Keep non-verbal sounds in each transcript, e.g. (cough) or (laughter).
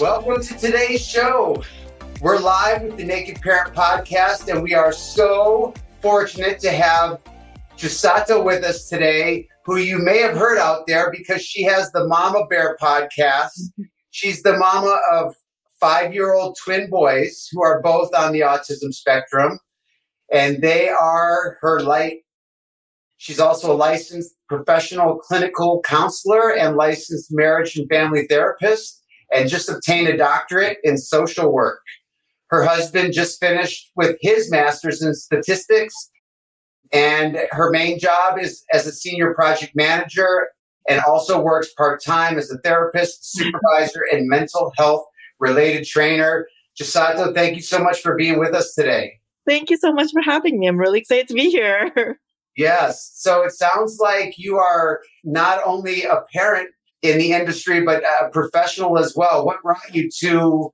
Welcome to today's show. We're live with the Naked Parent Podcast, and we are so fortunate to have Chisato with us today, who you may have heard out there because she has the Mama Bear podcast. She's the mama of five year old twin boys who are both on the autism spectrum, and they are her light. She's also a licensed professional clinical counselor and licensed marriage and family therapist and just obtained a doctorate in social work. Her husband just finished with his master's in statistics, and her main job is as a senior project manager and also works part time as a therapist, supervisor, and mental health related trainer. Chisato, thank you so much for being with us today. Thank you so much for having me. I'm really excited to be here. (laughs) Yes. So it sounds like you are not only a parent in the industry, but a professional as well. What brought you to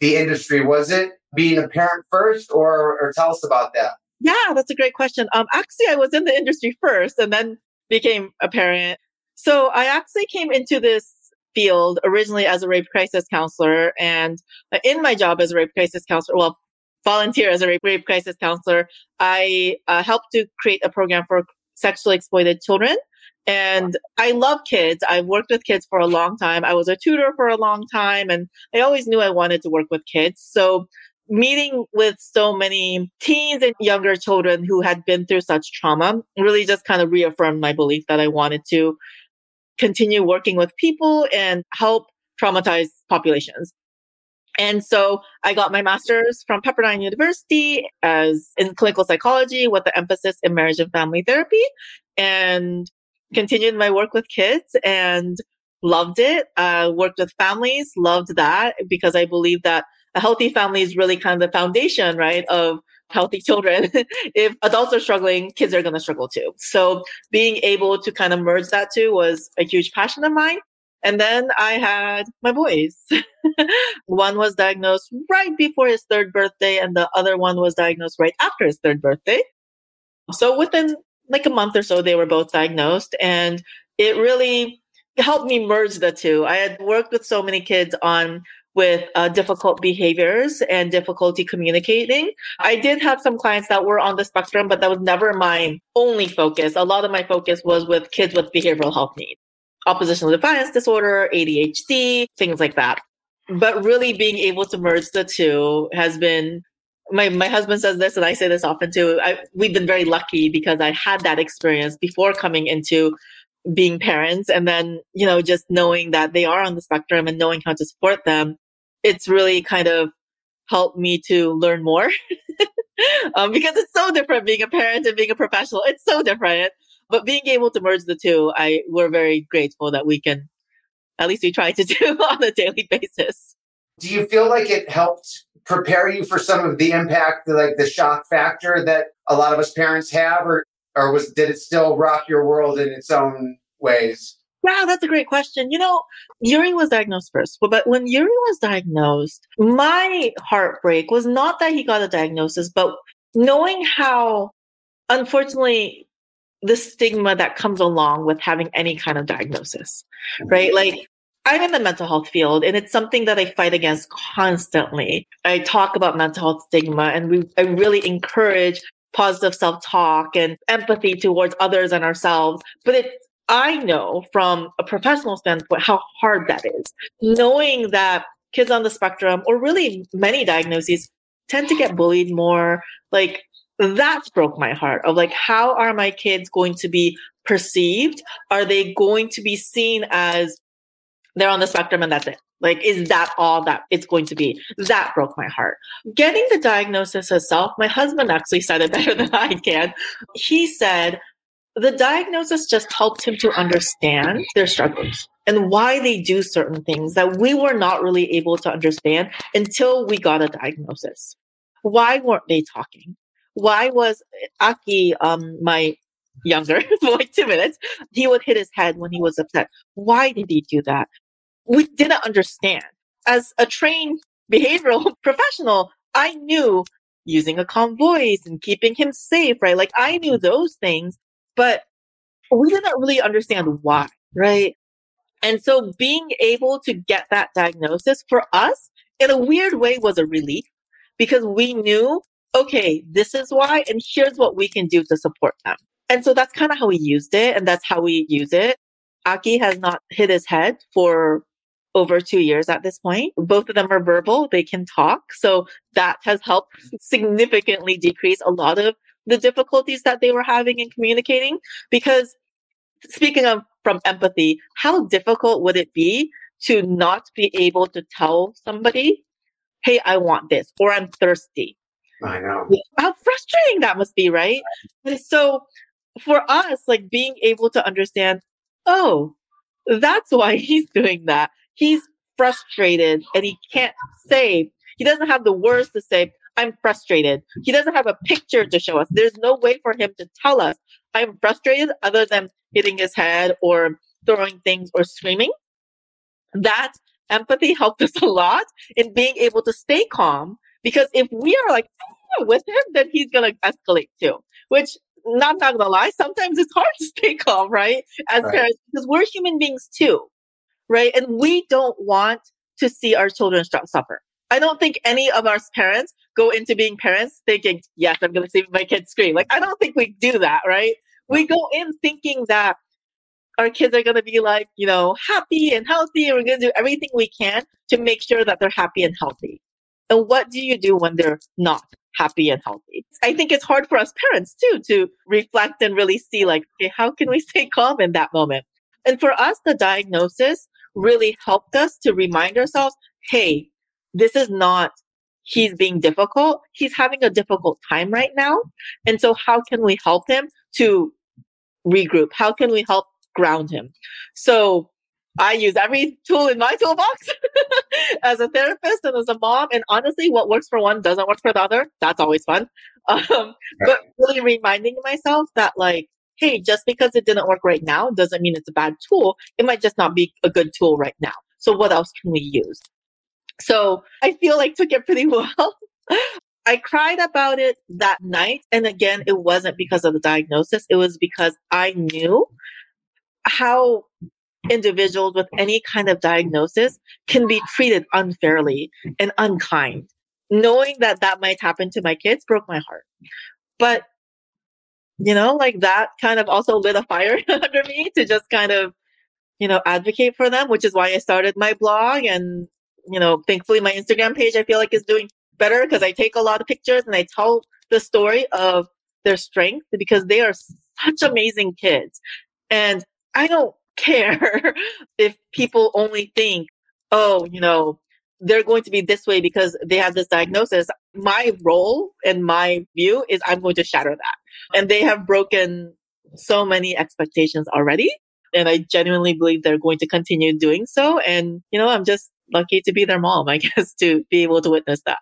the industry? Was it being a parent first, or, or tell us about that? Yeah, that's a great question. Um, actually, I was in the industry first and then became a parent. So I actually came into this field originally as a rape crisis counselor. And in my job as a rape crisis counselor, well, volunteer as a rape, rape crisis counselor, I uh, helped to create a program for sexually exploited children. And I love kids. I've worked with kids for a long time. I was a tutor for a long time and I always knew I wanted to work with kids. So meeting with so many teens and younger children who had been through such trauma really just kind of reaffirmed my belief that I wanted to continue working with people and help traumatized populations. And so I got my master's from Pepperdine University as in clinical psychology with the emphasis in marriage and family therapy and continued my work with kids and loved it. Uh, worked with families, loved that because I believe that a healthy family is really kind of the foundation, right, of healthy children. (laughs) if adults are struggling, kids are going to struggle too. So being able to kind of merge that too was a huge passion of mine. And then I had my boys. (laughs) one was diagnosed right before his third birthday, and the other one was diagnosed right after his third birthday. So within like a month or so, they were both diagnosed. And it really helped me merge the two. I had worked with so many kids on with uh, difficult behaviors and difficulty communicating. I did have some clients that were on the spectrum, but that was never my only focus. A lot of my focus was with kids with behavioral health needs, oppositional defiance disorder, ADHD, things like that. But really being able to merge the two has been my my husband says this and I say this often too. I, we've been very lucky because I had that experience before coming into being parents and then, you know, just knowing that they are on the spectrum and knowing how to support them, it's really kind of helped me to learn more. (laughs) um, because it's so different being a parent and being a professional. It's so different. But being able to merge the two, I we're very grateful that we can at least we try to (laughs) do on a daily basis. Do you feel like it helped prepare you for some of the impact, like the shock factor that a lot of us parents have, or or was did it still rock your world in its own ways? Yeah, that's a great question. You know, Yuri was diagnosed first, but when Yuri was diagnosed, my heartbreak was not that he got a diagnosis, but knowing how, unfortunately, the stigma that comes along with having any kind of diagnosis, right? Like I'm in the mental health field and it's something that I fight against constantly. I talk about mental health stigma and we, I really encourage positive self-talk and empathy towards others and ourselves. But it, I know from a professional standpoint how hard that is. Knowing that kids on the spectrum or really many diagnoses tend to get bullied more, like that broke my heart of like, how are my kids going to be perceived? Are they going to be seen as they're on the spectrum and that's it. Like, is that all that it's going to be? That broke my heart. Getting the diagnosis itself, my husband actually said it (laughs) better than I can. He said the diagnosis just helped him to understand their struggles and why they do certain things that we were not really able to understand until we got a diagnosis. Why weren't they talking? Why was Aki, um, my younger, (laughs) for like two minutes, he would hit his head when he was upset. Why did he do that? We didn't understand. As a trained (laughs) behavioral (laughs) professional, I knew using a calm voice and keeping him safe, right? Like I knew those things, but we didn't really understand why, right? And so being able to get that diagnosis for us in a weird way was a relief because we knew, okay, this is why, and here's what we can do to support them. And so that's kind of how we used it. And that's how we use it. Aki has not hit his head for over two years at this point. Both of them are verbal. They can talk. So that has helped significantly decrease a lot of the difficulties that they were having in communicating. Because speaking of from empathy, how difficult would it be to not be able to tell somebody, Hey, I want this or I'm thirsty. I know. How frustrating that must be, right? And so for us, like being able to understand, oh, that's why (laughs) he's doing that he's frustrated and he can't say, he doesn't have the words to say, I'm frustrated. He doesn't have a picture to show us. There's no way for him to tell us, I'm frustrated, other than hitting his head or throwing things or screaming. That empathy helped (laughs) us a lot in being able to stay calm because if we are like ah, with him, then he's going to escalate too, which not, not gonna lie, sometimes it's hard to stay calm, right? As right. parents, because we're human beings too right? And we don't want to see our children suffer. I don't think any of our parents go into being parents thinking, yes, I'm going to see my kids scream. Like, I don't think we do that, right? We go in thinking that our kids are going to be like, you know, happy and healthy, and we're going to do everything we can to make sure that they're happy and healthy. And what do you do when they're not happy and healthy? I think it's hard for us parents too to reflect and really see, like, okay, how can we (laughs) stay calm in that moment? And for us, the diagnosis really helped us to remind ourselves, hey, this is not he's being difficult. He's having a difficult time right now. And so how can we help him to regroup? How can we help ground him? So I use every tool in my toolbox (laughs) as a therapist and as a mom. And honestly, what works for one doesn't work for the other. That's always fun. (laughs) Um, but really reminding myself that like, hey, just because it didn't work right now doesn't mean it's a bad tool. It might just not be a good tool right now. So what else can we use? So I feel like took it pretty (laughs) well. I cried about it that night. And again, it wasn't because of the diagnosis. It was because I knew how individuals with any kind of diagnosis can be treated unfairly and unkind. Knowing that that might happen to my kids broke my heart. But you know, like that kind of also lit a fire (laughs) under me to just kind of, you know, advocate for them, which is why I started my blog. And, you know, thankfully my Instagram page, I feel like is doing better because I take a lot of pictures and I tell the story of their strength because they are such amazing kids. And I don't care (laughs) if people only think, oh, you know, they're going to be this way because they have this diagnosis. My role and my view is I'm going to shatter that. And they have broken so many expectations already. And I genuinely believe they're going to continue doing so. And, you know, I'm just lucky to be their mom, (laughs) I guess, to be able to witness that.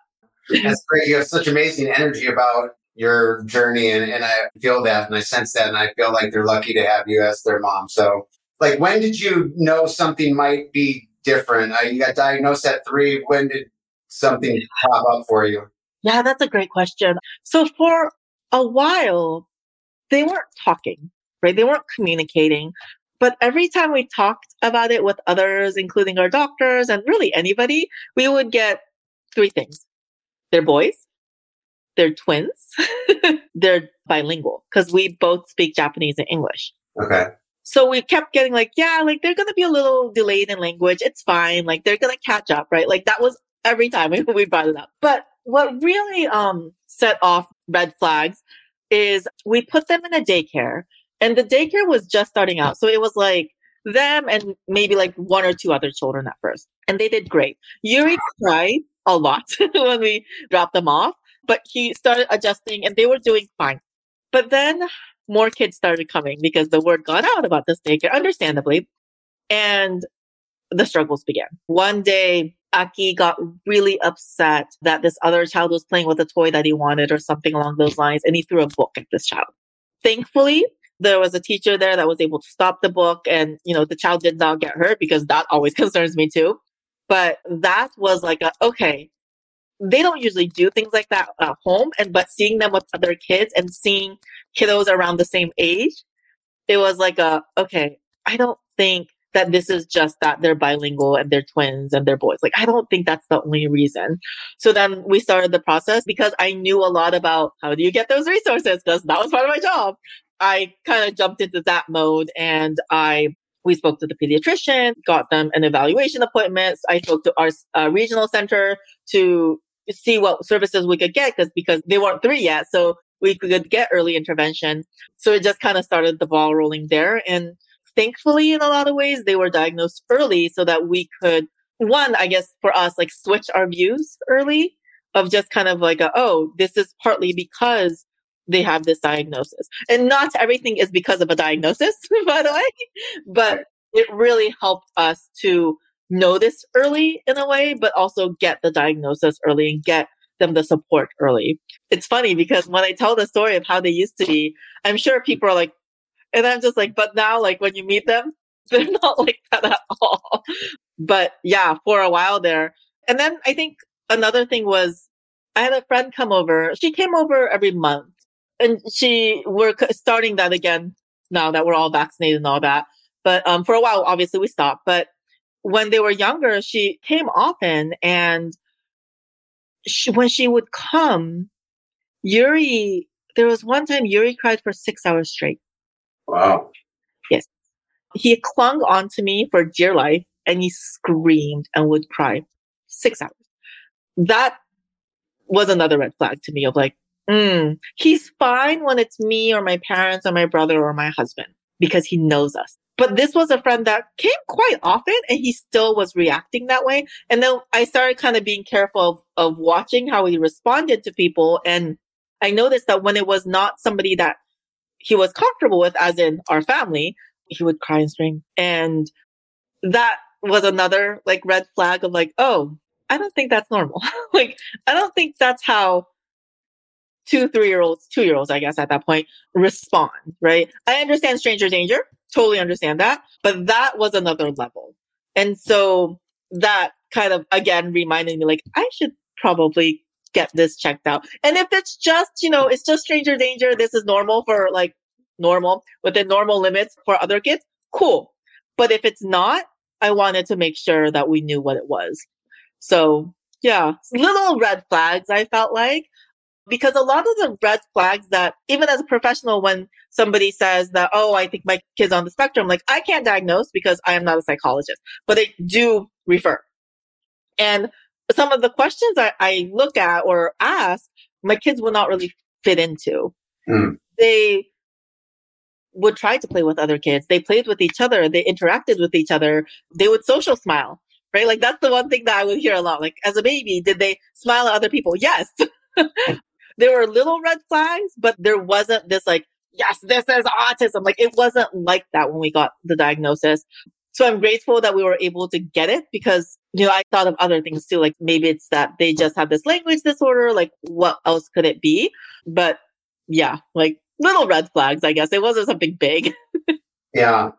That's great. You have such amazing energy about your journey. And, and I feel that and I sense that. And I feel like they're lucky to have you as their mom. So, like, when did you know something might be different? Uh, you got diagnosed at three. When did something pop up for you? Yeah, that's a great question. So for a while, they weren't talking, right? They weren't communicating. But every time we talked about it with others, including our doctors and really anybody, we would get three things. They're boys. They're twins. (laughs) they're bilingual because we both speak Japanese and English. Okay. So we kept getting like, yeah, like they're going to be a little delayed in language. It's fine. Like they're going to catch up, right? Like that was every time (laughs) we brought it up. But what really um set off red flags is we put them in a daycare and the daycare was just starting out. So it was like them and maybe like one or two other children at first. And they did great. Yuri cried a lot (laughs) when we dropped them off, but he started adjusting and they were doing fine. But then more kids started coming because the word got out about this daycare, understandably. And the struggles began. One day, Aki got really upset that this other child was playing with a toy that he wanted or something along those lines, and he threw a book at this child. Thankfully, there was a teacher there that was able to stop the book, and you know the child did not get hurt because that always (laughs) concerns me too. But that was like a okay. They don't usually do things like that at home, and but seeing them with other kids and seeing kiddos around the same age, it was like a okay. I don't think that this is just that they're bilingual and they're twins and they're boys. Like, I don't think that's the only reason. So then we started the process because I knew a lot about how do you get those resources? Because that was part of my job. I kind of jumped into that mode and I we spoke to the pediatrician, got them an evaluation appointment. I spoke to our uh, regional center to see what services we could get because because they weren't three yet, so we could get early intervention. So it just kind of started the ball rolling there, and thankfully, in a lot of ways, they were diagnosed early so that we could, one, I guess for us, like switch our views early of just kind of like, a, oh, this is partly because they have this diagnosis. And not everything is because of a diagnosis, (laughs) by the way, but it really helped us to know this early in a way, but also get the diagnosis early and get them the support early. It's funny because when I tell the story of how they used to be, I'm sure people are like, and I'm just like, but now, like when you meet them, (laughs) they're not like that at all. But yeah, for a while there. And then I think another thing was I had a friend come over. She came over every month and she, we're starting that again now that we're all vaccinated and all that. But um, for a while, obviously we stopped. But when they were younger, she came often and she, when she would come, Yuri, there was one time Yuri cried for six hours straight. Wow. Yes. He clung on to me for dear life and he screamed and would cry six hours. That was another red flag to me of like, mm, he's fine when it's me or my parents or my brother or my husband because he knows us. But this was a friend that came quite often and he still was reacting that way. And then I started kind of being careful of, of watching how he responded to people. And I noticed that when it was not somebody that he was comfortable with, as in our family, he would cry and scream. And that was another like red flag of like, oh, I don't think that's normal. (laughs) like, I don't think that's how two, three year olds, two year olds, I guess at that point respond, right? I understand stranger danger. Totally understand that. But that was another level. And so that kind of again reminded me like, I should probably get this checked out. And if it's just, you know, it's just stranger danger, this is normal for like normal within normal limits for other kids, cool. But if it's not, I wanted to make sure that we knew what it was. So yeah, little red flags, I felt like. Because a lot of the red flags that even as a professional, when somebody says that, oh, I think my kid's on the spectrum, like I can't diagnose because I am not a psychologist, but they do refer. And some of the questions I, I look at or ask, my kids will not really fit into. Mm. They would try to play with other kids. They played with each other. They interacted with each other. They would social smile, right? Like that's the one thing that I would hear a lot. Like as a baby, did they smile at other people? Yes. (laughs) there were little red flags, but there wasn't this like, yes, this is autism. Like it wasn't like that when we got the diagnosis. So I'm grateful that we were able to get it because, you know, I thought of other things too. Like maybe it's that they just have this language disorder. Like what else could it be? But yeah, like little red flags, I guess. It wasn't something big. (laughs) yeah.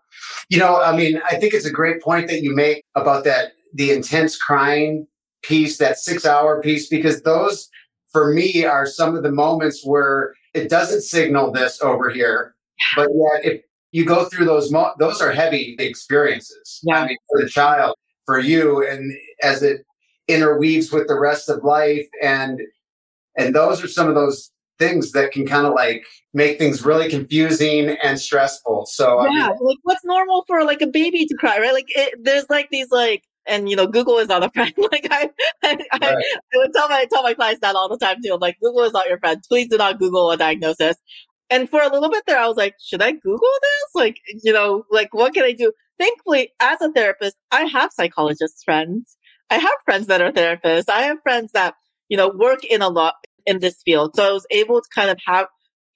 You know, I mean, I think it's a great point that you make about that, the intense crying piece, that six hour piece, because those for me are some of the moments where it doesn't signal this over here. But yet, if you go through those mo- those are heavy experiences yeah. i mean for the child for you and as it interweaves with the rest of life and and those are some of those things that can kind of like make things really confusing and stressful so yeah I mean, like what's normal for like a baby to cry right like it, there's like these like and you know google is not a (laughs) friend like i I, right. I, I would tell my tell my clients that all the time too I'm like google is not your friend please do not google a diagnosis and for a little bit there, I was like, should I Google this? Like, you know, like what can I do? Thankfully, as a therapist, I have psychologist friends. I have friends that are therapists. I have friends that, you know, work in a lot in this field. So I was able to kind of have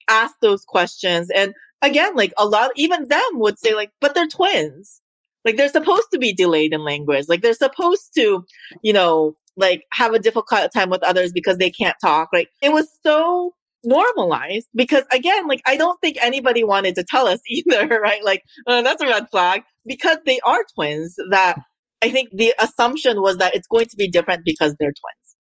ask those questions. And again, like a lot, even them would say like, but they're twins. Like they're supposed to be delayed in language. Like they're supposed to, you know, like have a difficult time with others because they can't talk. Like it was so normalized because again, like I don't think anybody wanted to tell us (laughs) either, right? Like oh, that's a red flag because they are twins that I think the assumption was that it's going to be different because they're twins,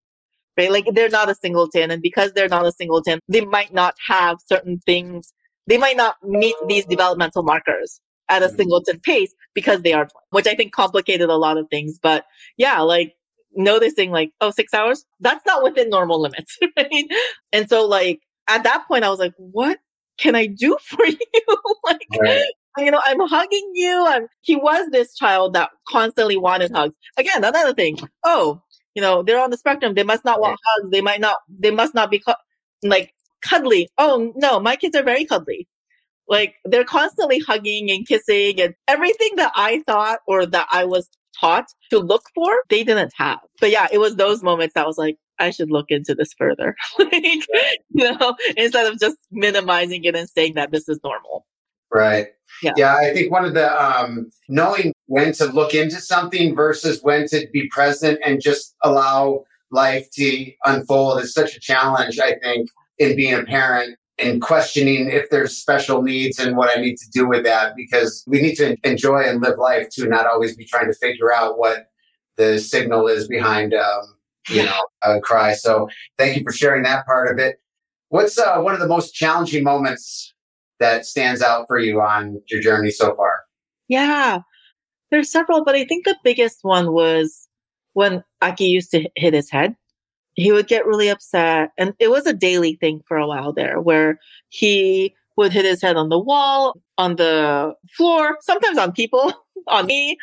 right? Like they're not a singleton and because they're not a singleton, they might not have certain things. They might not meet these developmental markers at a mm-hmm. singleton pace because they are which I think complicated a lot of things. But yeah, like noticing like, oh, six hours, that's not within normal limits. (laughs) Right? And so like at that point, I was like, what can I do (laughs) for you? (laughs) like, right. you know, I'm hugging you. I'm, he was this child that constantly wanted hugs. Again, another thing. Oh, you know, they're on the spectrum. They must not want hugs. They might not, they must not be cu- like cuddly. Oh no, my kids are very cuddly. Like they're constantly hugging and kissing and everything that I thought or that I was taught to look for, they didn't have. But yeah, it was those moments that was like, I should look into this further. (laughs) like, you know, instead of just minimizing it and saying that this is normal. Right. Yeah. yeah. I think one of the um, knowing when to look into something versus when to be present and just allow life to unfold is such a challenge, I think, in being a parent and questioning if there's special needs and what I need to do with that because we need to enjoy and live life too, not always be trying to figure out what the signal is behind, um, you know, a cry. So thank you for sharing that part of it. What's uh, one of the most challenging moments that stands out for you on your journey so far? Yeah, there's several, but I think the biggest one was when Aki used to hit his head he would get really upset. And it was a daily thing for a while there where he would hit his head on the wall, on the floor, sometimes on people, (laughs) on me.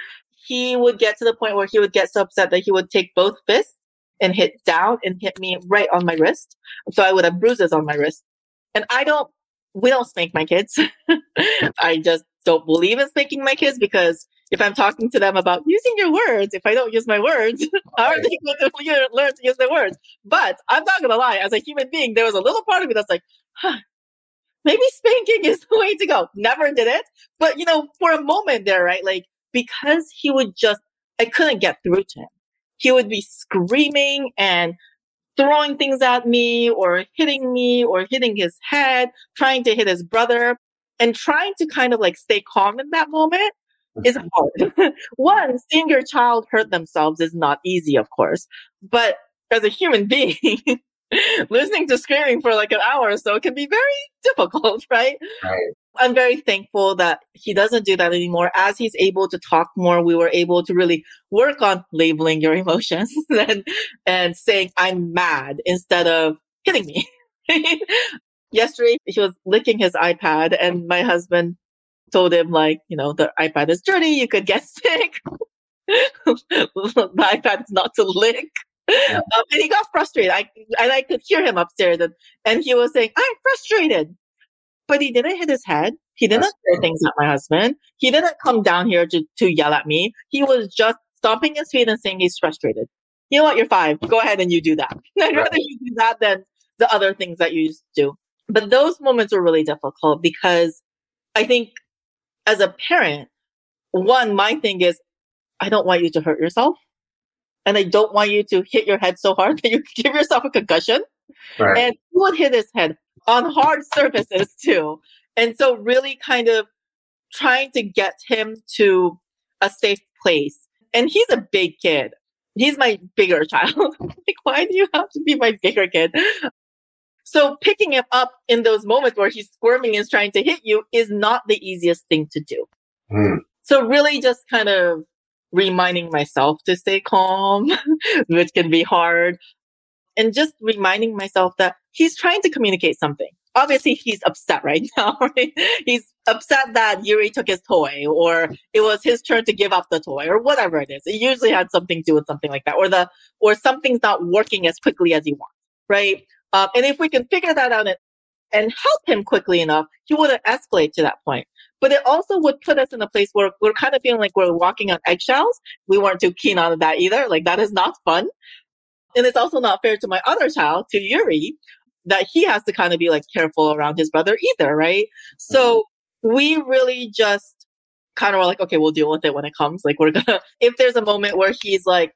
He would get to the point where he would get so upset that he would take both fists and hit down and hit me right on my wrist. So I would have bruises on my wrist. And I don't, we don't spank my kids. (laughs) I just don't believe in spanking my kids because if I'm talking to them about using your words, if I don't use my words, (laughs) how are they going to (laughs) learn to use their words? But I'm not going to lie. As a human being, there was a little part of me that's like, huh, maybe spanking is (laughs) the way to go. Never did it. But, you know, for a moment there, right? Like, because he would just, I couldn't get through to him. He would be screaming and throwing things at me or hitting me or hitting his head, trying to hit his brother and trying to kind of like stay calm in that moment is hard. (laughs) One, seeing your child hurt themselves is not easy, of course. But as a human (laughs) being, listening to screaming for like an hour or so can be very (laughs) difficult, right? Right. I'm very thankful that he doesn't do that anymore. As he's able to talk more, we were able to really work on labeling your emotions and, and saying, I'm mad instead of hitting me. Yesterday, he was licking his iPad and my husband told him like, you know, the iPad is dirty. You could get (laughs) sick. the iPad is not to lick. Yeah. Um, and he got frustrated. I and I could hear him upstairs, and, and he was saying, "I'm frustrated," but he didn't hit his head. He didn't throw things at my husband. He didn't come down here to to yell at me. He was just stomping his feet and saying he's frustrated. You know what? You're five. Go ahead and you do that. (laughs) I'd rather you do that than the other things that you used to do. But those moments were really difficult because I think as a parent, one, my thing is, I don't want you to hurt yourself. And I don't want you to hit your head so hard (laughs) that you give yourself a concussion. Right. And he would hit his head on hard surfaces (laughs) too. And so really kind of trying to get him to a safe place. And he's a big kid. He's my bigger (laughs) child. like, why do you have to be my bigger kid? So picking him up in those moments where he's squirming and trying to hit you is not the easiest thing to do. Mm. So really just kind of reminding myself to stay calm, (laughs) which can be hard. And just reminding myself that he's trying to communicate something. Obviously, he's upset right (laughs) now, right? He's upset that Yuri took his toy or it was his turn to give up the toy or whatever it is. It usually had something to do with something like that or the, or something's not working as quickly as he wants, right? Um, and if we can figure that out and, and help him quickly enough, he wouldn't escalate to that point. But it also would put us in a place where we're kind of feeling like we're walking on eggshells. We weren't too keen on that either. Like that is not fun. And it's also not fair to my other child, to Yuri, that he has to kind of be like careful around his brother either, right? So we really just kind of were like, okay, we'll deal with it when it comes. Like we're gonna, if there's a moment where he's like,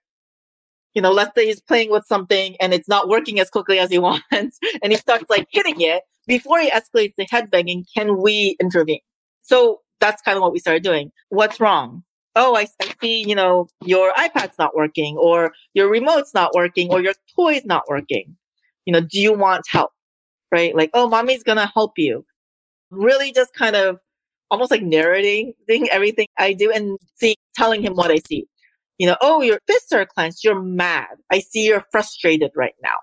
you know, let's say he's playing with something and it's not working as quickly as he (laughs) wants and he starts like hitting it before he escalates the headbanging, can we intervene? So that's kind of what we started doing. What's wrong? Oh, I, I see, you know, your iPad's not working or your remote's not working or your toy's not working. You know, do you want help? Right? Like, oh, mommy's going to help you. Really just kind of almost like narrating everything I do and see, telling him what I see. You know, oh, your fists are clenched. You're mad. I see you're frustrated right now.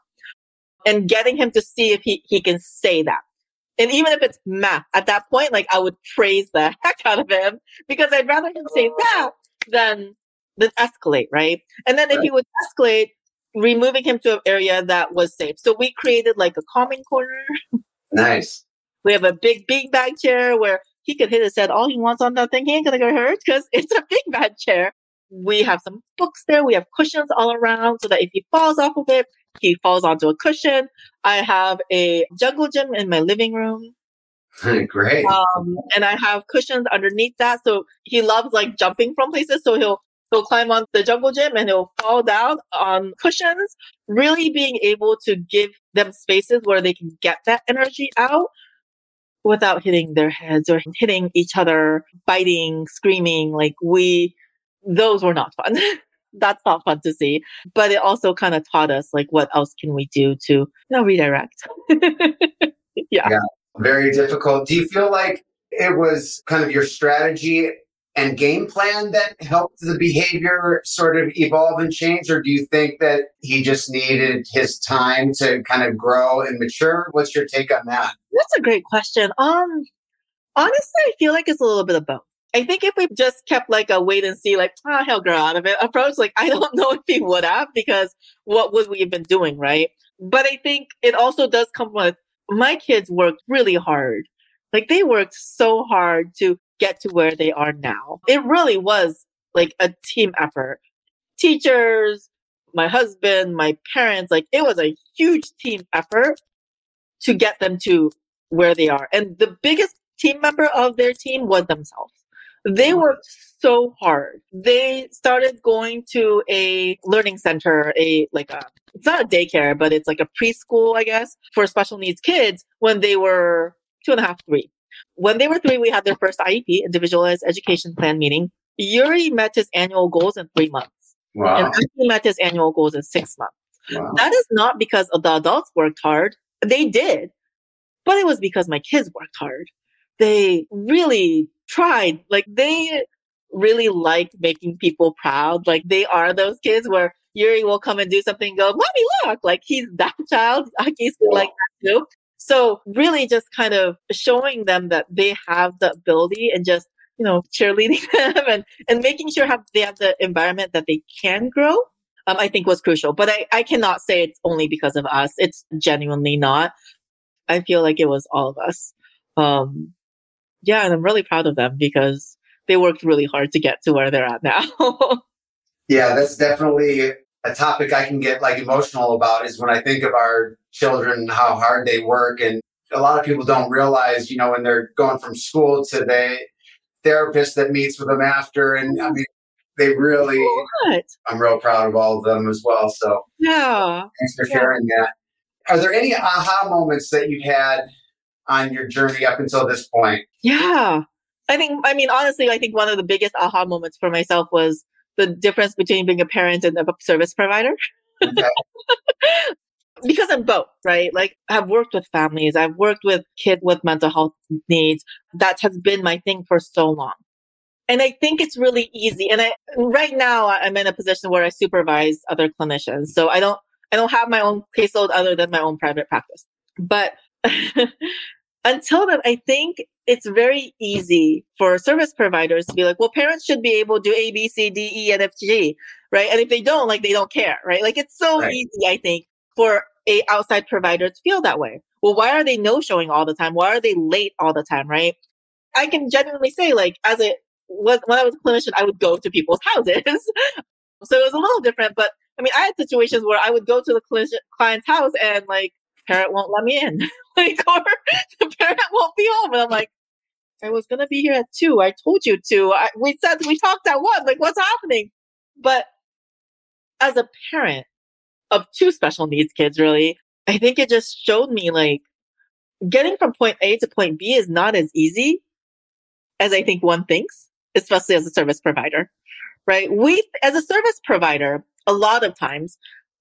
And getting him to see if he, he can say that. And even if it's math at that point, like I would praise the (laughs) heck out of him because I'd rather him say oh. that than, than escalate, right? And then if he would escalate, removing him to an area that was safe. So we created like a calming corner. Nice. We have a big big bag chair where he could hit his head all he wants on that thing. He ain't gonna get hurt because it's a big bag chair. We have some books there. We have cushions all around so that if he falls off of it, he falls onto a cushion. I have a jungle gym in my living room. (laughs) Great. Um, and I have cushions underneath that. So he loves like jumping from places. So he'll, he'll climb on the jungle gym and he'll fall down on cushions, really being able to give them spaces where they can get that energy out without hitting their heads or hitting each other, biting, screaming. Like we, those were not fun. (laughs) That's not fun to see. But it also kind of taught us like what else can we do to you know redirect. (laughs) yeah. yeah. Very difficult. Do you feel like it was kind of your strategy and game plan that helped the behavior sort of evolve and change? Or do you think that he just needed his time to kind of grow and mature? What's your take on that? That's a great question. Um, honestly, I feel like it's a little bit of both. I think if we just kept like a wait and see, like, ah, oh, he'll grow out of it approach, like, I (laughs) don't know if he would have because what would we have been doing, right? But I think it also does come with my kids worked really hard. Like they worked so hard to get to where they are now. It really was like a team effort. Teachers, my husband, my parents, like it was a huge team effort to get them to where they are. And the biggest team member of their team was themselves. They mm-hmm. worked so hard. They started going to a learning center, a like a it's not a daycare, but it's like a preschool, I guess, for special needs kids when they were two and a half, three. When they were three, we had their first IEP, individualized education plan meeting. Yuri met his annual goals in three months. Wow. And he met his annual goals in six months. Wow. That is not because the adults worked hard. They did, but it was because my kids worked hard. They really tried. Like they really like making people proud. Like they are those kids where Yuri will come and do something and go, mommy, look, like he's that (laughs) child. He's like that too. So really just kind of showing them that they have the ability and just, you know, cheerleading (laughs) them and, and making sure have, they have the environment that they can grow. Um, I think was crucial, but I, I cannot say it's only because of us. It's genuinely not. I feel like it was all of us. Um, yeah, and I'm really proud of them because they worked really hard to get to where they're at now. (laughs) yeah, that's definitely a topic I can get like emotional about is when I think of our children, how hard they work. And a lot of people don't realize, you know, when they're going from school to the therapist that meets with them after. And I mm. mean, they really, what? I'm real proud of all of them as well. So yeah, thanks for sharing that. Are there any aha moments that you've had on your journey up until this point? Yeah. I think, I mean, honestly, I think one of the biggest aha moments for myself was the difference between being a parent and a service provider. Okay. (laughs) because I'm both, right? Like I've worked with families, I've worked with kids with mental health needs. That has been my thing for so long. And I think it's really easy. And I, right now I'm in a position where I supervise other clinicians. So I don't, I don't have my own caseload other than my own private practice. But (laughs) until then, I think it's very easy for service providers to be like, well, parents should be able to do A, B, C, D, E, and F, G, right? And if they don't, like, they don't care, right? Like, it's so right. easy, I think, for a outside provider to feel that way. Well, why are they no showing all the time? Why are they late all the time, right? I can genuinely say, like, as a when I was a clinician, I would go to people's (laughs) houses. so it was a little different, but I mean, I had situations where I would go to the clinician, client's house and like parent won't let me in. (laughs) like, or the parent won't be home. And I'm like, I was to be here at two. I told you to. I, we said we talked at one. Like, what's happening? But as a parent of two special needs kids, really, I think it just showed me like getting from point A to point B is not as easy as I think one thinks, especially as a service provider, right? We, as a service provider, a lot of times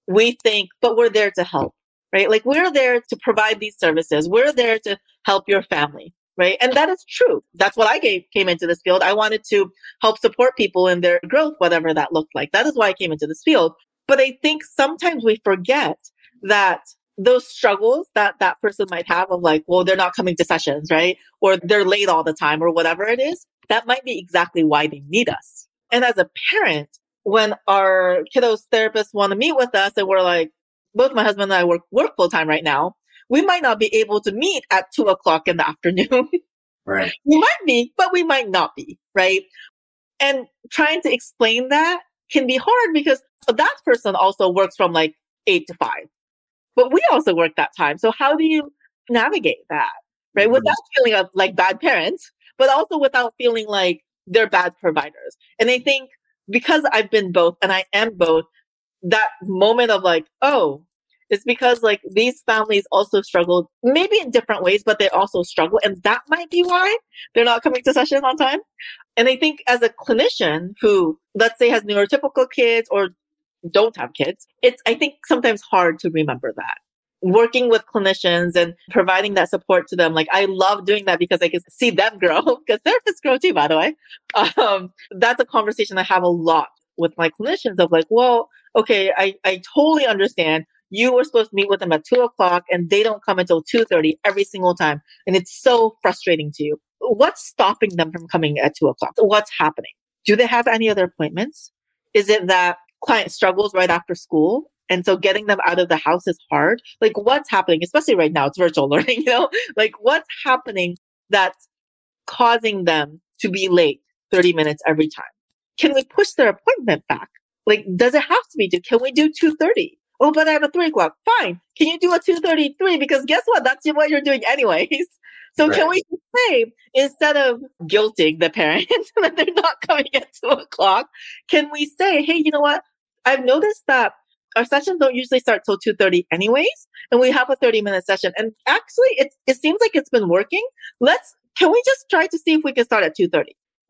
we think, but we're there to help, right? Like we're there to provide these services. We're there to help your family, right? And that is true. That's what I gave, came into this field. I wanted to help support people in their growth, whatever that looked like. That is why I came into this field. But I think sometimes we forget that those struggles that that person might have of like, well, they're not coming to sessions, right? Or they're late all the time or whatever it is, that might be exactly why they need us. And as a parent, when our kiddos therapists want to meet with us and we're like, both my husband and I work, work full time right now, we might not be able to meet at two o'clock in the (laughs) afternoon. Right. we might be, but we might not be, right? And trying to explain that can be hard because that person also works from like eight to five but we also work that time. So how do you navigate that? Right. Mm-hmm. Without feeling of like bad parents, but also without feeling like they're bad providers. And I think because I've been both and I am both, that moment of like, oh, it's because like these families also struggle, maybe in different ways, but they also struggle. And that might be why they're not coming to sessions on time. And I think as a clinician who, let's say, has neurotypical kids or don't have kids, it's, I think, sometimes hard to remember that. Working with clinicians and providing that support to them. Like, I love doing that because I can see them grow, (laughs) because therapists grow too, by the way. Um, that's a conversation I have a lot with my clinicians of like, well, okay, I, I totally understand. You were supposed to meet with them at two o'clock and they don't come until 2.30 every single time. And it's so frustrating to you. What's stopping them from coming at two o'clock? What's happening? Do they have any other appointments? Is it that client struggles right after school. And so getting them out of the house is hard. Like what's happening, especially right now, it's virtual (laughs) learning, you know, like what's happening that's causing them to be late 30 minutes every time? Can we push their appointment back? Like, does it have to be? Can we do 2.30? Oh, but I have a three o'clock. Fine. Can you do a 2.33? Because guess what? That's what you're doing anyways. (laughs) So right. can we say instead of guilting the parent (laughs) that they're not coming at two o'clock, can we say, hey, you know what? I've noticed that our sessions don't usually start till 2.30 anyways and we have a 30 minute session and actually it, it seems like it's been working let's can we just try to see if we can start at 2.30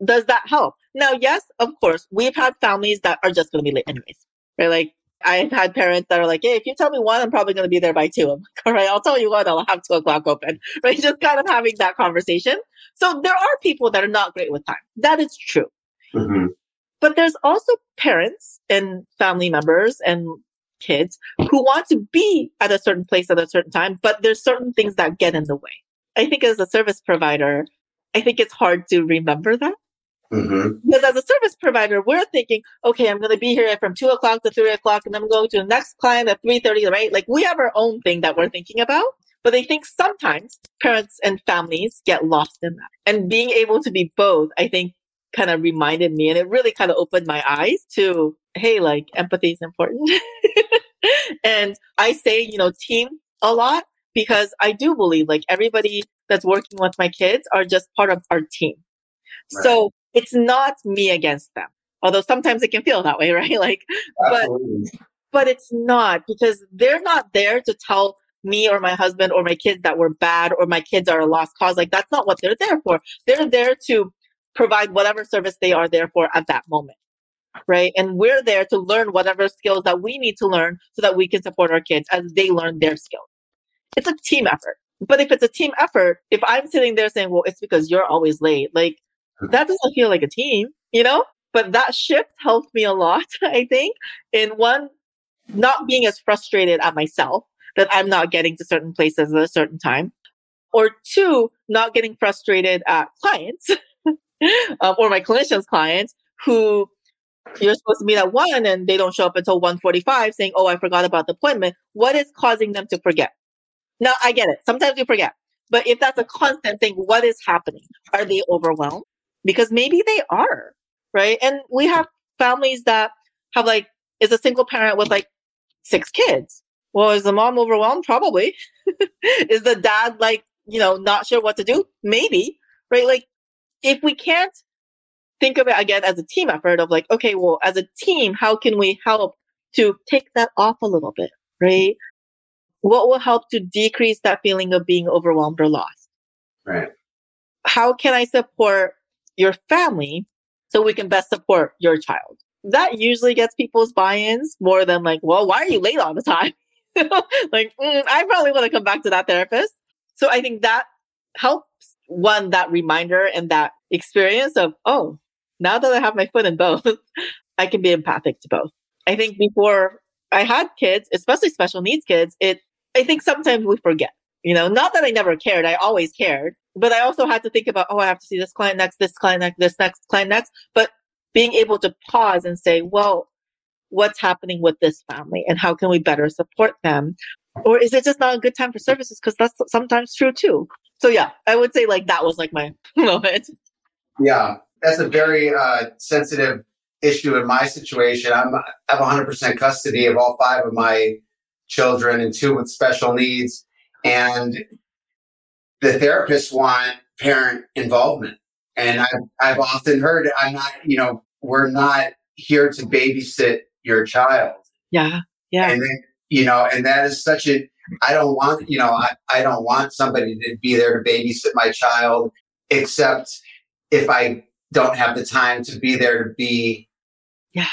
does that help now yes of course we've had families that are just going to be late anyways right like I've had parents that are like, Hey, if you tell me one, I'm probably going to be there by two. I'm like, all right, I'll tell you what, I'll have two o'clock open, right? Just kind of having that conversation. So there are people that are not great with time. That is true. Mm-hmm. But there's also parents and family members and kids who want to be at a certain place at a certain time, but there's certain things that get in the way. I think as a service provider, I think it's hard to remember that. Mm-hmm. Because as a service provider, we're thinking, okay, I'm going to be here from two o'clock to three o'clock, and I'm going to the next client at three thirty, right? Like we have our own thing that we're thinking about. But I think sometimes parents and families get lost in that. And being able to be both, I think, kind of reminded me and it really kind of opened my eyes to, hey, like empathy is important. (laughs) and I say, you know, team a lot because I do believe like everybody that's working with my kids are just part of our team. Right. So it's not me against them. Although sometimes it can feel that way, (laughs) right? Like, Absolutely. but, but it's not because they're not there to tell me or my husband or my kids that we're bad or my kids are a lost cause. Like that's not what they're there for. They're there to provide whatever service they are there for at that moment. Right. And we're there to learn whatever skills that we need to learn so that we can support our kids as they learn their skills. It's a team effort. But if it's a team effort, if I'm sitting there saying, well, it's because you're always late, like that doesn't feel like a team, you know? But that shift helped me a lot, (laughs) I think, in one, not being as frustrated at myself that I'm not getting to certain places at a certain time, or two, not getting frustrated at clients (laughs) um, or my clinicians clients who you're supposed to meet at one and they don't show up until 145 saying, Oh, I forgot about the appointment. What is causing them to forget? Now I get it. Sometimes we forget, but if that's a constant thing, what is happening? Are they overwhelmed? Because maybe they are, right? And we have families that have like, is a single parent with like six kids. Well, is the mom overwhelmed? Probably. (laughs) is the dad like, you know, not sure what to do? Maybe, right? Like if we can't think of it again as a team effort of like, okay, well, as a team, how can we help to take that off a little bit, right? What will help to decrease that feeling of being overwhelmed or lost? Right. How can I support your family so we can best support your child? That usually gets people's buy-ins more than like, well, why are you late all the time? (laughs) like, mm, I probably want to come back to that therapist. So I think that helps one, that reminder and that experience of, oh, now that I have my foot in both, (laughs) I can be empathic to both. I think before I had kids, especially special needs kids, it, I think sometimes we forget, you know, not that I never cared. I always cared, but I also had to think about, oh, I have to see this client next, this client next, this next client next. But being able to pause and say, well, what's happening with this family and how can we better support them? Or is it just not a good time for services? Because that's sometimes true too. So yeah, I would say like that was like my (laughs) moment. Yeah, that's a very uh, sensitive issue in my situation. I'm I have 100% custody of all five of my children and two with special needs, and the therapists want parent involvement. And I've, I've often heard, I'm not, you know, we're not here to babysit your child. Yeah. Yeah. And then, you know, and that is such a, I don't want, you know, I, I don't want somebody to be there to babysit my child, except if I don't have the time to be there to be yeah.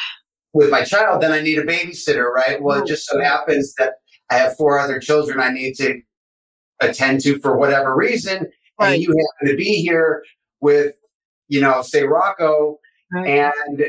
with my child, then I need a babysitter, right? Well, it just so happens that I have four other children I need to attend to for whatever reason. Right. And you happen to be here with, you know, say Rocco, right. and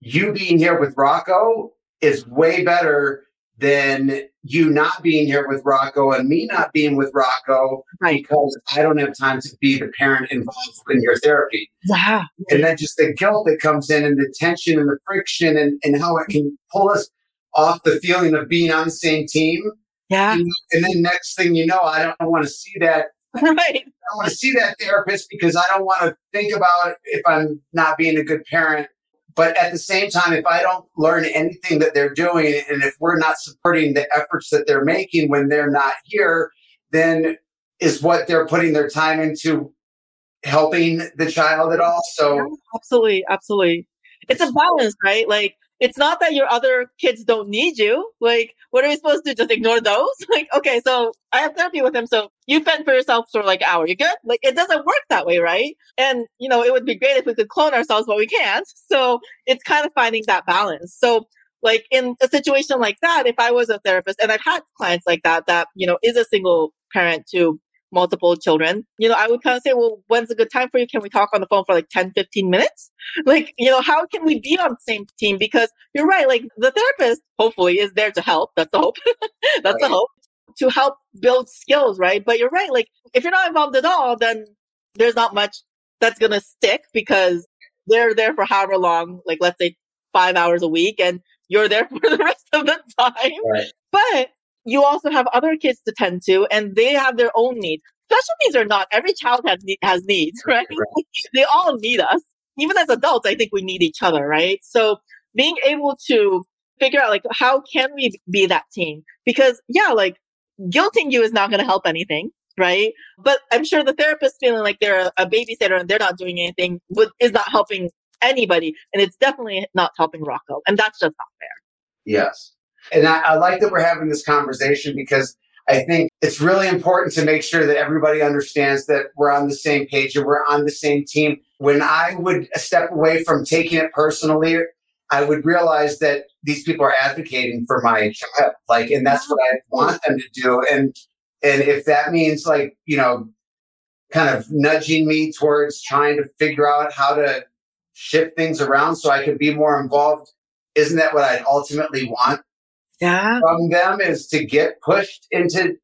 you being here with Rocco is way better than you not being here with Rocco and me not being with Rocco right. because I don't have time to be the parent involved in your therapy. Yeah. And then just the guilt that comes in and the tension and the friction and, and how it can pull us off the feeling of being on the same team. Yeah. And, and then next thing you know, I don't want to see that. (laughs) Right. I want to see that therapist because I don't want to think about if I'm not being a good parent but at the same time, if I don't learn anything that they're doing, and if we're not supporting the efforts that they're making when they're not here, then is what they're putting their time into helping the child at all? So, absolutely, absolutely. It's a balance, right? Like, it's not that your other kids don't need you. Like, what are we supposed to just ignore those? (laughs) Like, okay, so I have therapy with him. So you fend for yourself for like an hour. You good? Like, it doesn't work that way, right? And, you know, it would be great if we could clone ourselves, but we can't. So it's kind of finding that balance. So like in a situation like that, if I was a therapist and I've had clients like that, that, you know, is a single parent to multiple children, you know, I would kind of say, well, when's a good time for you? Can we talk on the phone for like 10, 15 minutes? (laughs) Like, you know, how can we be on the same team? Because you're right. Like the therapist hopefully is there to help. That's the hope. (laughs) That's right. the hope to help build skills, right? But you're right. Like if you're not involved at all, then there's not much that's going to stick because they're there for however long, like let's say five hours a week and you're there (laughs) for the rest of the time. Right. But you also have other kids to tend to and they have their own needs. Special needs or not, every child has, has needs, (laughs) right? right. they all need us. Even as adults, I think we need each other, right? So being able to figure out like, how can we be that team? Because yeah, like guilting you is not going to help anything. Right. But I'm sure the therapist feeling like they're a, a babysitter and they're not doing anything would, is not helping anybody. And it's definitely not helping Rocco. And that's just not fair. Yes. And I, I like that we're having this conversation because I think it's really important to make sure that everybody understands that we're on the same page and we're on the same team. When I would step away from taking it personally, I would realize that these people are advocating for my child. Like, and that's what I want them to do. And, and if that means like, you know, kind of nudging me towards trying to figure out how to shift things around so I could be more involved, isn't that what I'd ultimately want? Yeah. from them is to get pushed into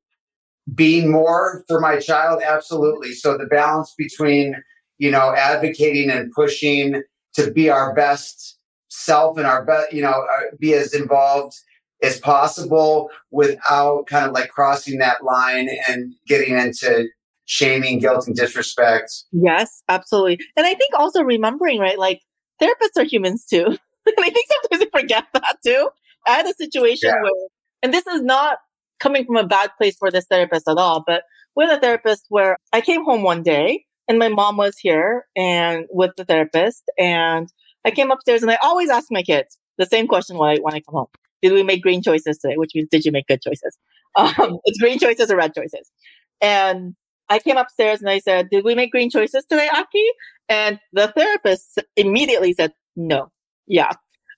being more for my child absolutely. So the balance between you know advocating and pushing to be our best self and our best you know uh, be as involved as possible without kind of like crossing that line and getting into shaming guilt and disrespect. Yes absolutely. And i think also remembering right like therapists are humans too. (laughs) And i think sometimes we forget that too I had a situation yeah. where, and this is not coming from a bad place for this therapist at all, but with a therapist where I came home one day and my mom was here and with the therapist and I came upstairs and I always ask my kids the same question when I, when I come home. Did we make green choices today? Which means, did you make good choices? (laughs) Um, it's green choices or red choices. And I came upstairs and I said, did we make green choices today, Aki? And the therapist immediately said, no. Yeah.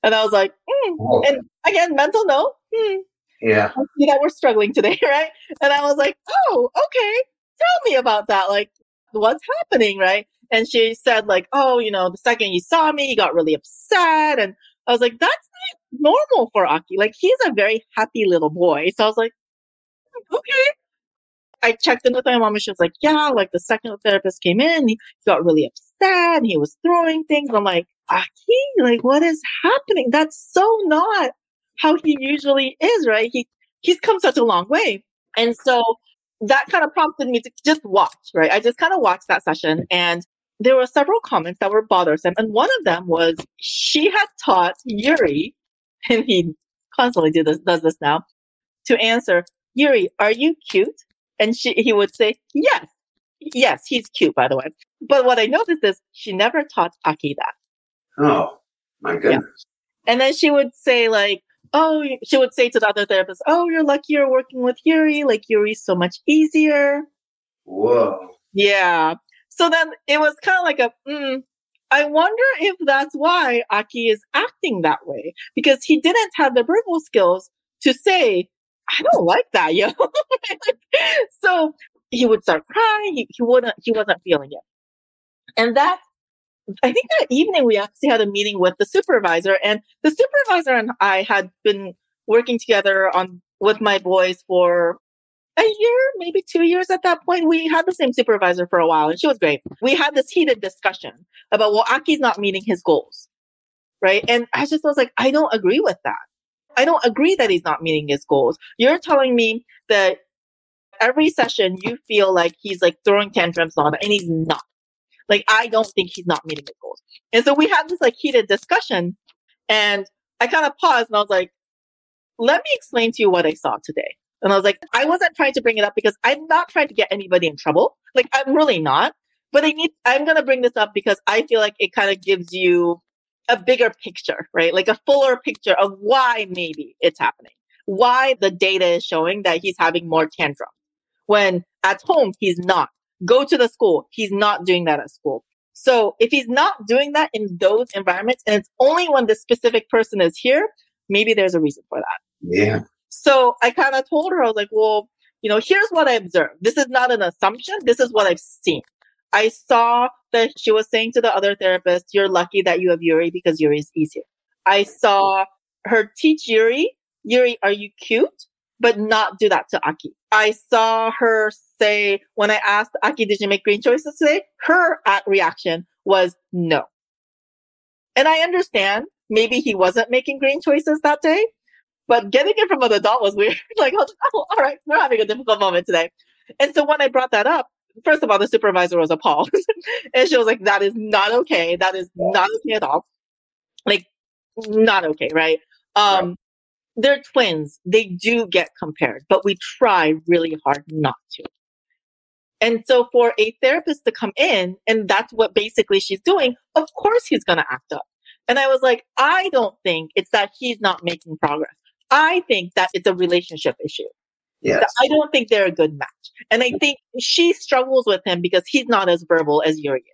And I was like, mm. oh. and again, mental no. Hmm. Yeah. I see that we're struggling today, (laughs) right? And I was like, oh, okay. Tell me about that. Like, what's happening, right? And she said, like, oh, you know, the second he saw me, he got really upset. And I was like, that's not normal for Aki. Like, he's a very happy little boy. So I was like, hmm, okay. I checked in with my mom and she was like, yeah, like the second the therapist came in, he got really upset and he was throwing things. I'm like, Aki, like, what is happening? That's so not how he usually is, right? He, he's come such a long way. And so that kind of prompted me to just watch, right? I just kind of watched that session and there were several comments that were bothersome. And one of them was she had taught Yuri, (laughs) and he constantly do this, does this now, to answer, Yuri, are you cute? And she, he would say, yes. Yes, he's cute, by the way. But what I noticed is she never taught Aki that. Oh, my goodness. Yeah. And then she would say, like, oh, she would say to the other therapist, oh, you're lucky you're working with Yuri. Like, Yuri's so much easier. Whoa. Yeah. So then it was kind of like a, mm, I wonder if that's why Aki is acting that way because he didn't have the verbal skills to say, I don't like that, yo. (laughs) so he would start crying. He, he wouldn't, he wasn't feeling it. And that I think that evening we actually had a meeting with the supervisor and the supervisor and I had been working together on with my boys for a year, maybe two years at that point. We had the same supervisor for a while and she was great. We had this heated discussion about, well, Aki's not meeting his goals. Right. And I just was like, I don't agree with that. I don't agree that he's not meeting his goals. You're telling me that every session you feel like he's like throwing tantrums on and he's not. Like, I don't think he's not meeting his goals. And so we had this like heated discussion and I kind of paused and I was like, let me explain to you what I saw today. And I was like, I wasn't trying to bring it up because I'm not trying to get anybody in trouble. Like, I'm really not. But I need, I'm going to bring this up because I feel like it kind of gives you a bigger picture, right? Like a fuller picture of why maybe it's happening, why the data is showing that he's having more tantrum when at home he's not. Go to the school. He's not doing that at school. So if he's not doing that in those environments and it's only when the specific person is here, maybe there's a reason for that. Yeah. So I kind of told her, I was like, well, you know, here's what I observed. This is not an assumption. This is what I've seen. I saw that she was saying to the other therapist, you're lucky that you have Yuri because Yuri is easier. I saw her teach Yuri, Yuri, are you cute? But not do that to Aki. I saw her say, when I asked Aki, did you make green choices today? Her reaction was no. And I understand maybe he wasn't making green choices that day, but getting it from an adult was weird. (laughs) like, oh, all right, we're having a difficult moment today. And so when I brought that up, first of all, the supervisor was appalled. (laughs) and she was like, that is not okay. That is not okay at all. Like, not okay, right? Um. They're twins. They do get compared, but we try really hard not to. And so for a therapist to come in and that's what basically she's doing, of course he's going to act up. And I was like, I don't think it's that he's not making progress. I think that it's a relationship issue. Yes. I don't think they're a good match. And I think she struggles with him because he's not as verbal as Yuri.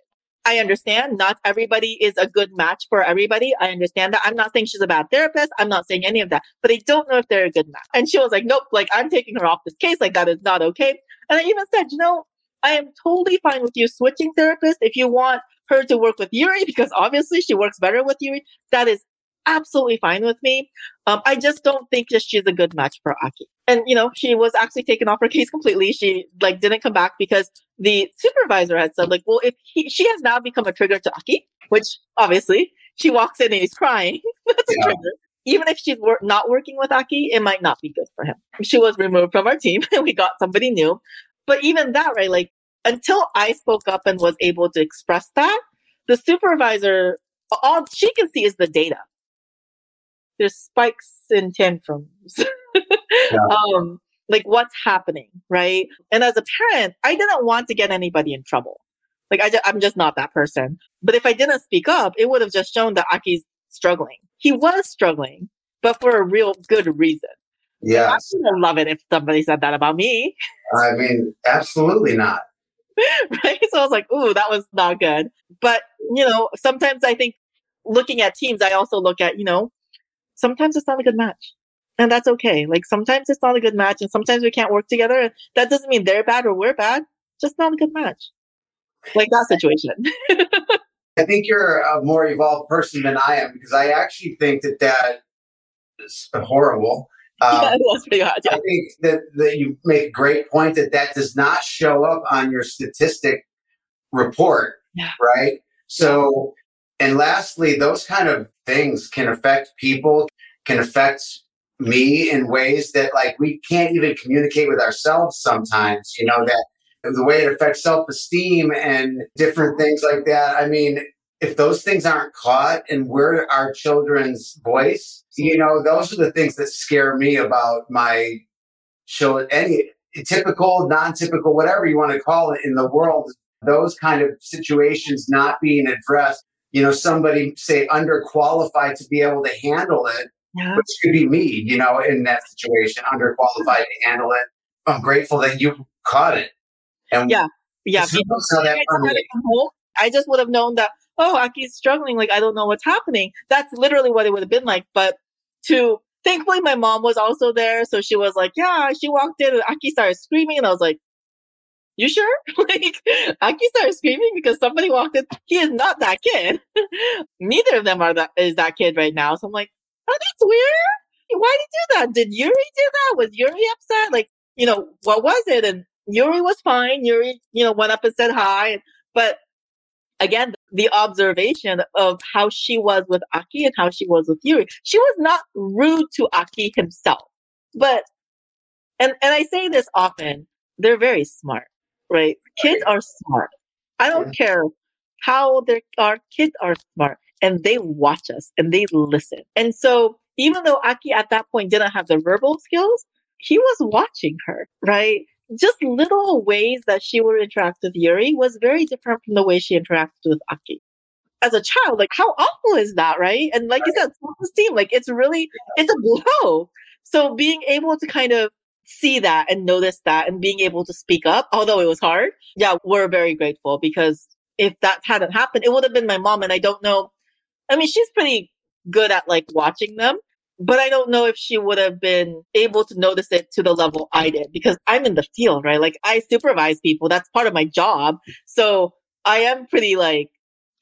I understand not everybody is a good match for everybody. I understand that. I'm not saying she's a bad therapist. I'm not saying any of that, but I don't know if they're a good match. And she was like, nope, like I'm taking her off this case. Like that is not okay. And I even said, you know, I am totally fine with you switching therapists. If you want her to work with Yuri, because obviously she works better with Yuri, that is absolutely fine with me. Um, I just don't think that she's a good match for Aki. And, you know, she was actually taken off her case completely. She like didn't come back because the supervisor had said like, well, if he, she has now become a trigger to Aki, which obviously she walks in and he's crying. (laughs) That's yeah. a trigger. Even if she's wor- not working with Aki, it might not be good for him. She was removed from our team (laughs) and we got somebody new. But even that, right? Like until I spoke up and was able to express that, the supervisor, all she can see is the data. There's spikes in tantrums. (laughs) yeah. um, like what's happening, right? And as a parent, I didn't want to get anybody in trouble. Like I just, I'm just not that person. But if I didn't speak up, it would have just shown that Aki's struggling. He was struggling, but for a real good reason. Yeah. I wouldn't love it if somebody said that about me. (laughs) I mean, absolutely not. right? So I was like, ooh, that was not good. But, you know, sometimes I think looking at teams, I also look at, you know, sometimes it's not a good match. And that's okay. Like sometimes it's not a good match and sometimes we can't work together. That doesn't mean they're bad or we're bad. Just not a good match. Like that situation. (laughs) I think you're a more evolved person than I am because I actually think that that is horrible. (laughs) Um, yeah, that's pretty hard. Yeah. I think that, that you make a great point that that does not show up on your statistic report, yeah. right? So, and lastly, those kind of things can affect people, can affect me in ways that like we can't even communicate with ourselves sometimes, you know, that the way it affects self-esteem and different things like that. I mean, if those things aren't caught and we're our children's voice, you know, those are the things that scare me about my children. Any typical, non-typical, whatever you want to call it in the world, those kind of situations not being addressed. You know, somebody say underqualified to be able to handle it, yeah. which could be me. You know, in that situation, underqualified to handle it. I'm grateful that you caught it. And yeah, yeah. I just would have known that oh, Aki's struggling. Like, I don't know what's happening. That's literally what it would have been like. But to, thankfully, my mom was also there. So she was like, yeah, she walked in and Aki started screaming. And I was like, you sure? (laughs) like, Aki started screaming because somebody walked in. He is not that kid. (laughs) Neither of them are that, is that kid right now. So I'm like, oh, that's weird. Why did you do that? Did Yuri do that? Was Yuri upset? Like, you know, what was it? And Yuri was fine. Yuri, you know, went up and said hi. But again, the observation of how she was with Aki and how she was with Yuri. She was not rude to Aki himself, but, and, and I say this often, they're very smart, right? Kids are smart. I don't yeah. care how they are. Kids are smart and they watch us and they listen. And so even though Aki at that point didn't have the verbal skills, he was watching her, right? just little ways that she would interact with Yuri was very different from the way she interacted with Aki. As a child, like how awful is that, right? And like you said, self-esteem, like it's really, it's a blow. So being able to kind of see that and notice that and being able to speak up, although it was hard, yeah, we're very grateful because if that hadn't happened, it would have been my mom. And I don't know. I mean, she's pretty good at like watching them, but I don't know if she would have been able to notice it to the level I did because I'm in the field, right? Like I supervise people. That's part of my job. So I am pretty like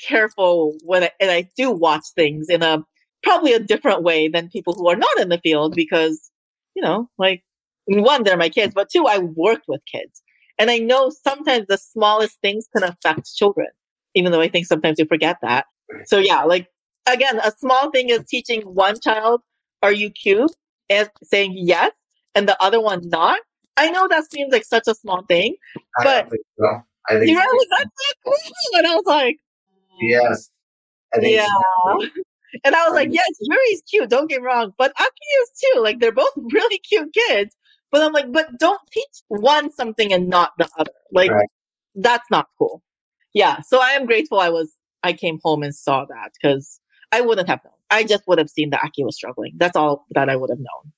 careful when I, and I do watch things in a probably a different way than people who are not in the field because, you know, like one, they're my kids, but two, I worked with kids. And I know sometimes the smallest things can affect children, even though I think sometimes we forget that. So yeah, like again, a small thing is teaching one child are you cute? And saying yes, and the other one not. I know that seems like such a small thing, but I think so. I think you know, so. that's so cool. And I was like, yes. yeah. So. And I was like, yes, Yuri's cute. Don't get wrong, but Aki is too. Like they're both (laughs) really cute kids. But I'm like, but don't teach one something and not the other. Like right. that's not cool. Yeah. So I am grateful I was I came home and saw that because I wouldn't have known. I just would have seen that Aki was struggling. That's all that I would have known.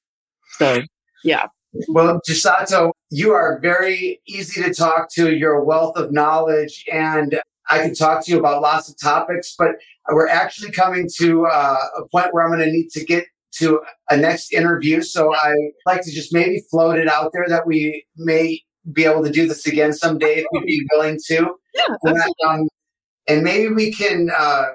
So, yeah. Well, Chisato, you are very easy to talk to. You're wealth of knowledge, and I can talk to you about lots of topics. But we're actually coming to uh, a point where I'm going to need to get to a next interview. So I like to just maybe float it out there that we may be able to do this again someday if you'd be willing to. Yeah, and, um, and maybe we can uh,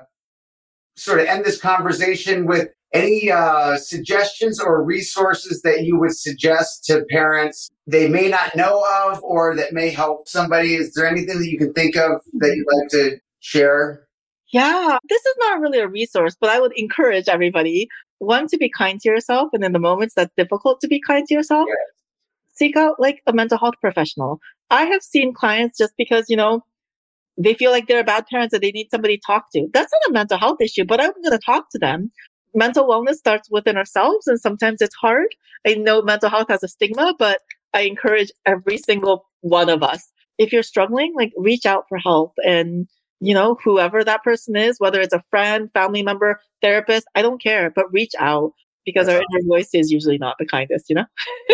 sort of end this conversation with any uh, suggestions or resources that you would suggest to parents they may not know of or that may help somebody? Is there anything that you can think of that you'd like to share? Yeah, this is not really a resource, but I would encourage everybody one to be kind to yourself, and in the moments that's difficult to be kind to yourself, yes. seek out like a mental health professional. I have seen clients just because you know they feel like they're bad parents and they need somebody to talk to. That's not a mental health issue, but I'm going to talk to them. Mental wellness starts within ourselves and sometimes it's hard. I know mental health has a stigma, but I encourage every single one of us if you're struggling, like reach out for help and you know, whoever that person is, whether it's a friend, family member, therapist, I don't care, but reach out because our inner voice is usually not the kindest, you know?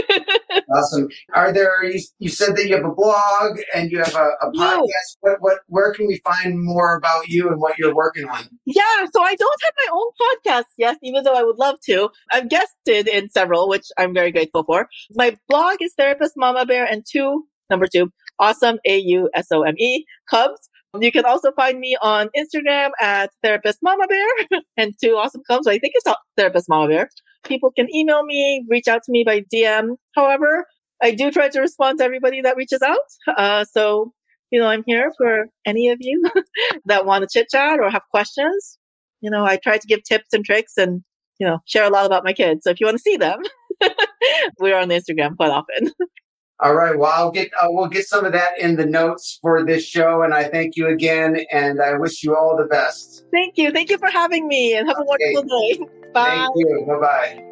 (laughs) awesome. Are there, you, you, said that you have a blog and you have a, a podcast. What, what, where can we find more about you and what you're working on? Yeah. So I don't have my own podcast yet, even though I would love to. I've guested in several, which I'm very grateful for. My blog is Therapist Mama Bear and two, number two, awesome, A-U-S-O-M-E, Cubs. You can also find me on Instagram at Therapist Mama Bear (laughs) and two awesome Cubs. I think it's Therapist Mama Bear. People can email me, reach out to me by DM. However, I do try to respond to everybody that reaches out. Uh, so, you know, I'm here for any of you (laughs) that want to chit chat or have questions. You know, I try to give tips and tricks and, you know, share a lot about my kids. So if you want to see them, (laughs) we're on Instagram quite often. All right. Well, I'll get uh, we'll get some of that in the notes for this show, and I thank you again, and I wish you all the best. Thank you. Thank you for having me, and have okay. a wonderful day. Bye. Thank you. Bye bye.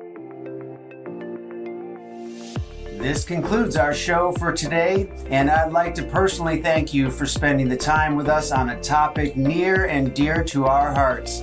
This concludes our show for today, and I'd like to personally thank you for spending the time with us on a topic near and dear to our hearts.